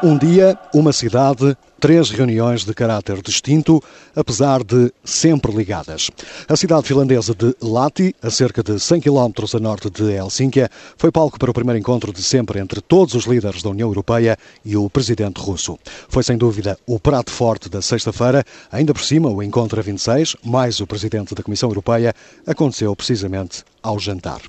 Um dia, uma cidade, três reuniões de caráter distinto, apesar de sempre ligadas. A cidade finlandesa de Lahti, a cerca de 100 km a norte de Helsínquia, foi palco para o primeiro encontro de sempre entre todos os líderes da União Europeia e o presidente russo. Foi sem dúvida o prato forte da sexta-feira, ainda por cima o encontro a 26, mais o presidente da Comissão Europeia, aconteceu precisamente ao jantar.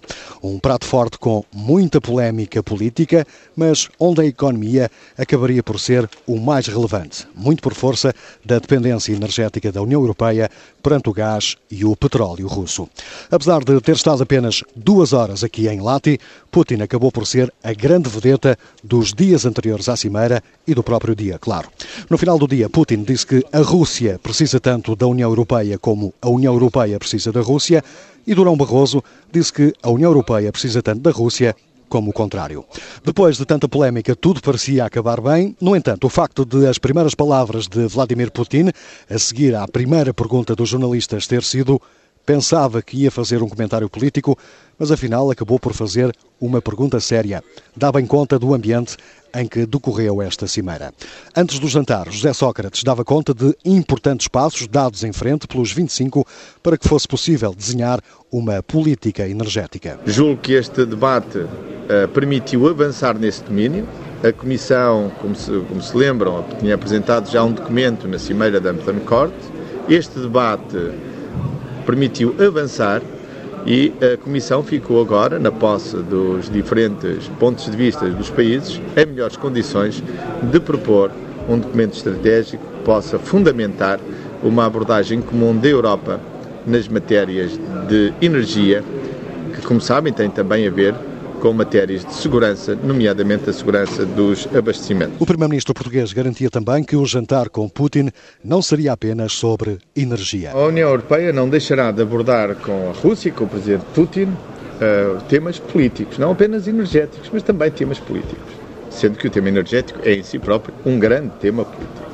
Um prato forte com muita polémica política, mas onde a economia acabaria por ser o mais relevante, muito por força da dependência energética da União Europeia perante o gás e o petróleo russo. Apesar de ter estado apenas duas horas aqui em Lati, Putin acabou por ser a grande vedeta dos dias anteriores à Cimeira e do próprio dia, claro. No final do dia, Putin disse que a Rússia precisa tanto da União Europeia como a União Europeia precisa da Rússia e Durão Barroso disse que a União Europeia precisa tanto da Rússia como o contrário. Depois de tanta polémica, tudo parecia acabar bem. No entanto, o facto de as primeiras palavras de Vladimir Putin, a seguir à primeira pergunta dos jornalistas, ter sido pensava que ia fazer um comentário político, mas afinal acabou por fazer uma pergunta séria. Dá bem conta do ambiente em que decorreu esta cimeira. Antes do jantar, José Sócrates dava conta de importantes passos dados em frente pelos 25 para que fosse possível desenhar uma política energética. Julgo que este debate uh, permitiu avançar nesse domínio. A Comissão, como se, como se lembram, tinha apresentado já um documento na Cimeira da Amsterdam Court. Este debate permitiu avançar e a Comissão ficou agora, na posse dos diferentes pontos de vista dos países, em melhores condições de propor um documento estratégico que possa fundamentar uma abordagem comum da Europa nas matérias de energia, que, como sabem, tem também a ver com matérias de segurança, nomeadamente a segurança dos abastecimentos. O primeiro-ministro português garantia também que o jantar com Putin não seria apenas sobre energia. A União Europeia não deixará de abordar com a Rússia, com o presidente Putin, uh, temas políticos, não apenas energéticos, mas também temas políticos. Sendo que o tema energético é em si próprio um grande tema político.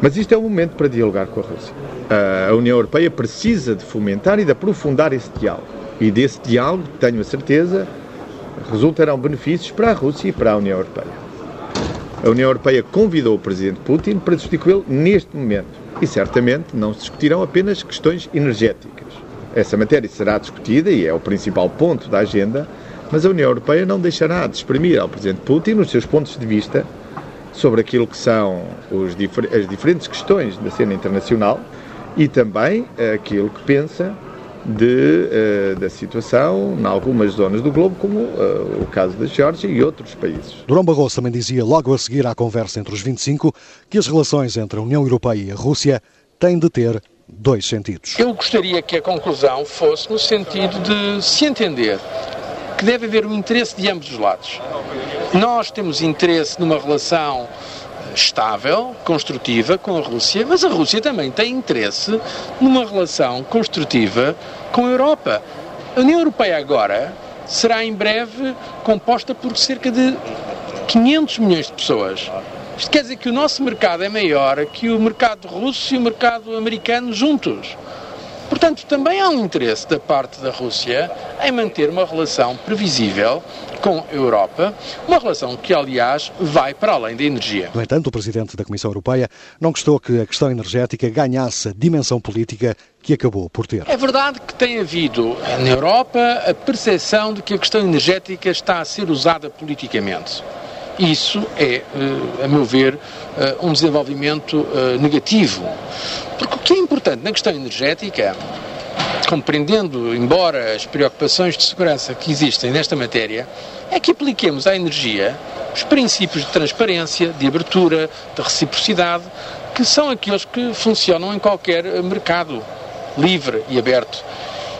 Mas isto é o momento para dialogar com a Rússia. Uh, a União Europeia precisa de fomentar e de aprofundar esse diálogo. E desse diálogo, tenho a certeza, resultarão benefícios para a Rússia e para a União Europeia. A União Europeia convidou o presidente Putin para discuti-lo neste momento e certamente não se discutirão apenas questões energéticas. Essa matéria será discutida e é o principal ponto da agenda, mas a União Europeia não deixará de exprimir ao presidente Putin os seus pontos de vista sobre aquilo que são os, as diferentes questões da cena internacional e também aquilo que pensa de, uh, da situação em algumas zonas do globo, como uh, o caso da Geórgia e outros países. Durão Barroso também dizia, logo a seguir à conversa entre os 25, que as relações entre a União Europeia e a Rússia têm de ter dois sentidos. Eu gostaria que a conclusão fosse no sentido de se entender que deve haver um interesse de ambos os lados. Nós temos interesse numa relação estável, construtiva com a Rússia, mas a Rússia também tem interesse numa relação construtiva com a Europa. A União Europeia agora será em breve composta por cerca de 500 milhões de pessoas. Isto quer dizer que o nosso mercado é maior que o mercado russo e o mercado americano juntos. Portanto, também há um interesse da parte da Rússia em manter uma relação previsível com a Europa, uma relação que, aliás, vai para além da energia. No entanto, o Presidente da Comissão Europeia não gostou que a questão energética ganhasse a dimensão política que acabou por ter. É verdade que tem havido na Europa a percepção de que a questão energética está a ser usada politicamente. Isso é, a meu ver, um desenvolvimento negativo. Porque o que é importante na questão energética, compreendendo, embora as preocupações de segurança que existem nesta matéria, é que apliquemos à energia os princípios de transparência, de abertura, de reciprocidade, que são aqueles que funcionam em qualquer mercado livre e aberto.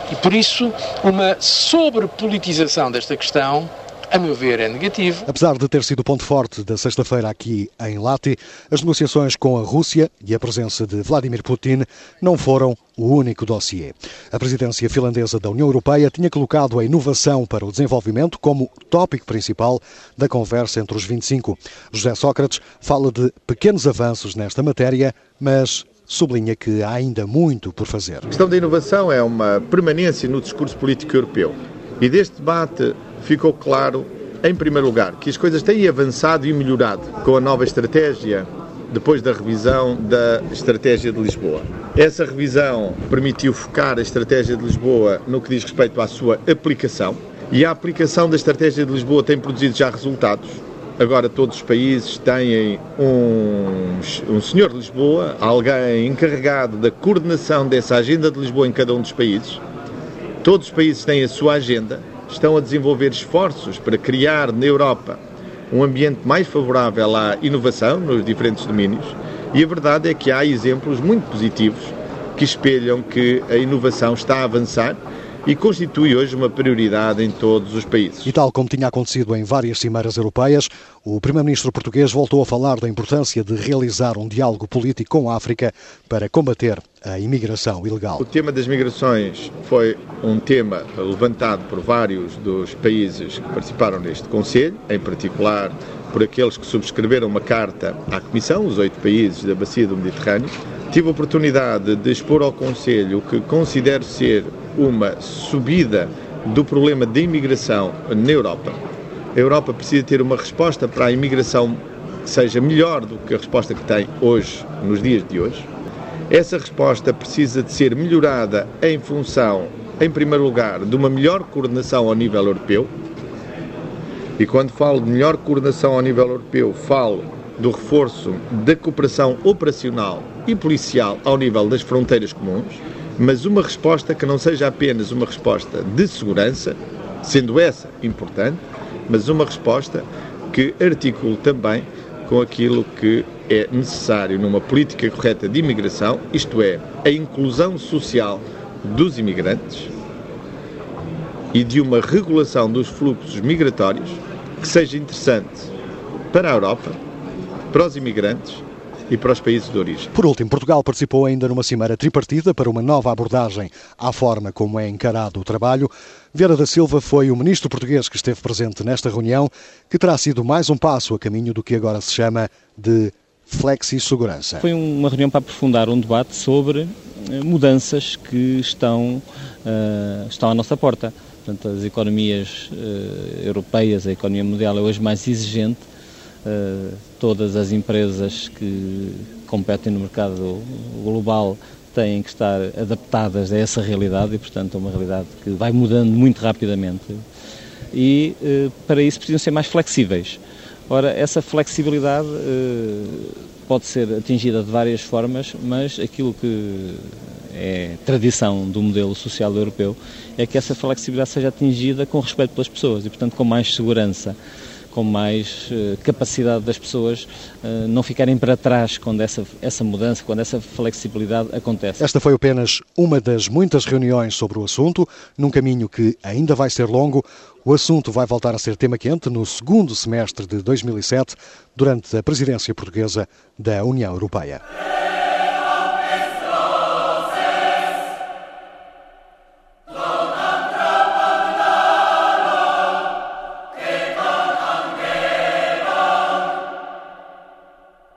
E por isso, uma sobrepolitização desta questão a meu ver, é negativo. Apesar de ter sido o ponto forte da sexta-feira aqui em Lati, as negociações com a Rússia e a presença de Vladimir Putin não foram o único dossiê. A presidência finlandesa da União Europeia tinha colocado a inovação para o desenvolvimento como tópico principal da conversa entre os 25. José Sócrates fala de pequenos avanços nesta matéria, mas sublinha que há ainda muito por fazer. A questão da inovação é uma permanência no discurso político europeu. E deste debate ficou claro em primeiro lugar, que as coisas têm avançado e melhorado com a nova estratégia depois da revisão da Estratégia de Lisboa. Essa revisão permitiu focar a Estratégia de Lisboa no que diz respeito à sua aplicação e a aplicação da Estratégia de Lisboa tem produzido já resultados. Agora todos os países têm um, um senhor de Lisboa, alguém encarregado da coordenação dessa agenda de Lisboa em cada um dos países. Todos os países têm a sua agenda, estão a desenvolver esforços para criar na Europa um ambiente mais favorável à inovação nos diferentes domínios e a verdade é que há exemplos muito positivos que espelham que a inovação está a avançar e constitui hoje uma prioridade em todos os países. E tal como tinha acontecido em várias cimeiras europeias, o primeiro-ministro português voltou a falar da importância de realizar um diálogo político com a África para combater a imigração ilegal. O tema das migrações foi um tema levantado por vários dos países que participaram neste Conselho, em particular por aqueles que subscreveram uma carta à Comissão, os oito países da Bacia do Mediterrâneo. Tive a oportunidade de expor ao Conselho o que considero ser uma subida do problema da imigração na Europa. A Europa precisa ter uma resposta para a imigração que seja melhor do que a resposta que tem hoje, nos dias de hoje. Essa resposta precisa de ser melhorada em função, em primeiro lugar, de uma melhor coordenação ao nível europeu. E quando falo de melhor coordenação ao nível europeu, falo do reforço da cooperação operacional e policial ao nível das fronteiras comuns mas uma resposta que não seja apenas uma resposta de segurança, sendo essa importante, mas uma resposta que articule também com aquilo que é necessário numa política correta de imigração, isto é, a inclusão social dos imigrantes e de uma regulação dos fluxos migratórios que seja interessante para a Europa, para os imigrantes e para os países de origem. Por último, Portugal participou ainda numa cimeira tripartida para uma nova abordagem à forma como é encarado o trabalho. Vera da Silva foi o ministro português que esteve presente nesta reunião, que terá sido mais um passo a caminho do que agora se chama de flexi-segurança. Foi uma reunião para aprofundar um debate sobre eh, mudanças que estão, uh, estão à nossa porta. Portanto, as economias uh, europeias, a economia mundial é hoje mais exigente eh, todas as empresas que competem no mercado global têm que estar adaptadas a essa realidade e, portanto, a uma realidade que vai mudando muito rapidamente. E uh, para isso precisam ser mais flexíveis. Ora, essa flexibilidade uh, pode ser atingida de várias formas, mas aquilo que é tradição do modelo social europeu é que essa flexibilidade seja atingida com respeito pelas pessoas e, portanto, com mais segurança com mais uh, capacidade das pessoas uh, não ficarem para trás quando essa, essa mudança, quando essa flexibilidade acontece. Esta foi apenas uma das muitas reuniões sobre o assunto, num caminho que ainda vai ser longo. O assunto vai voltar a ser tema quente no segundo semestre de 2007, durante a presidência portuguesa da União Europeia.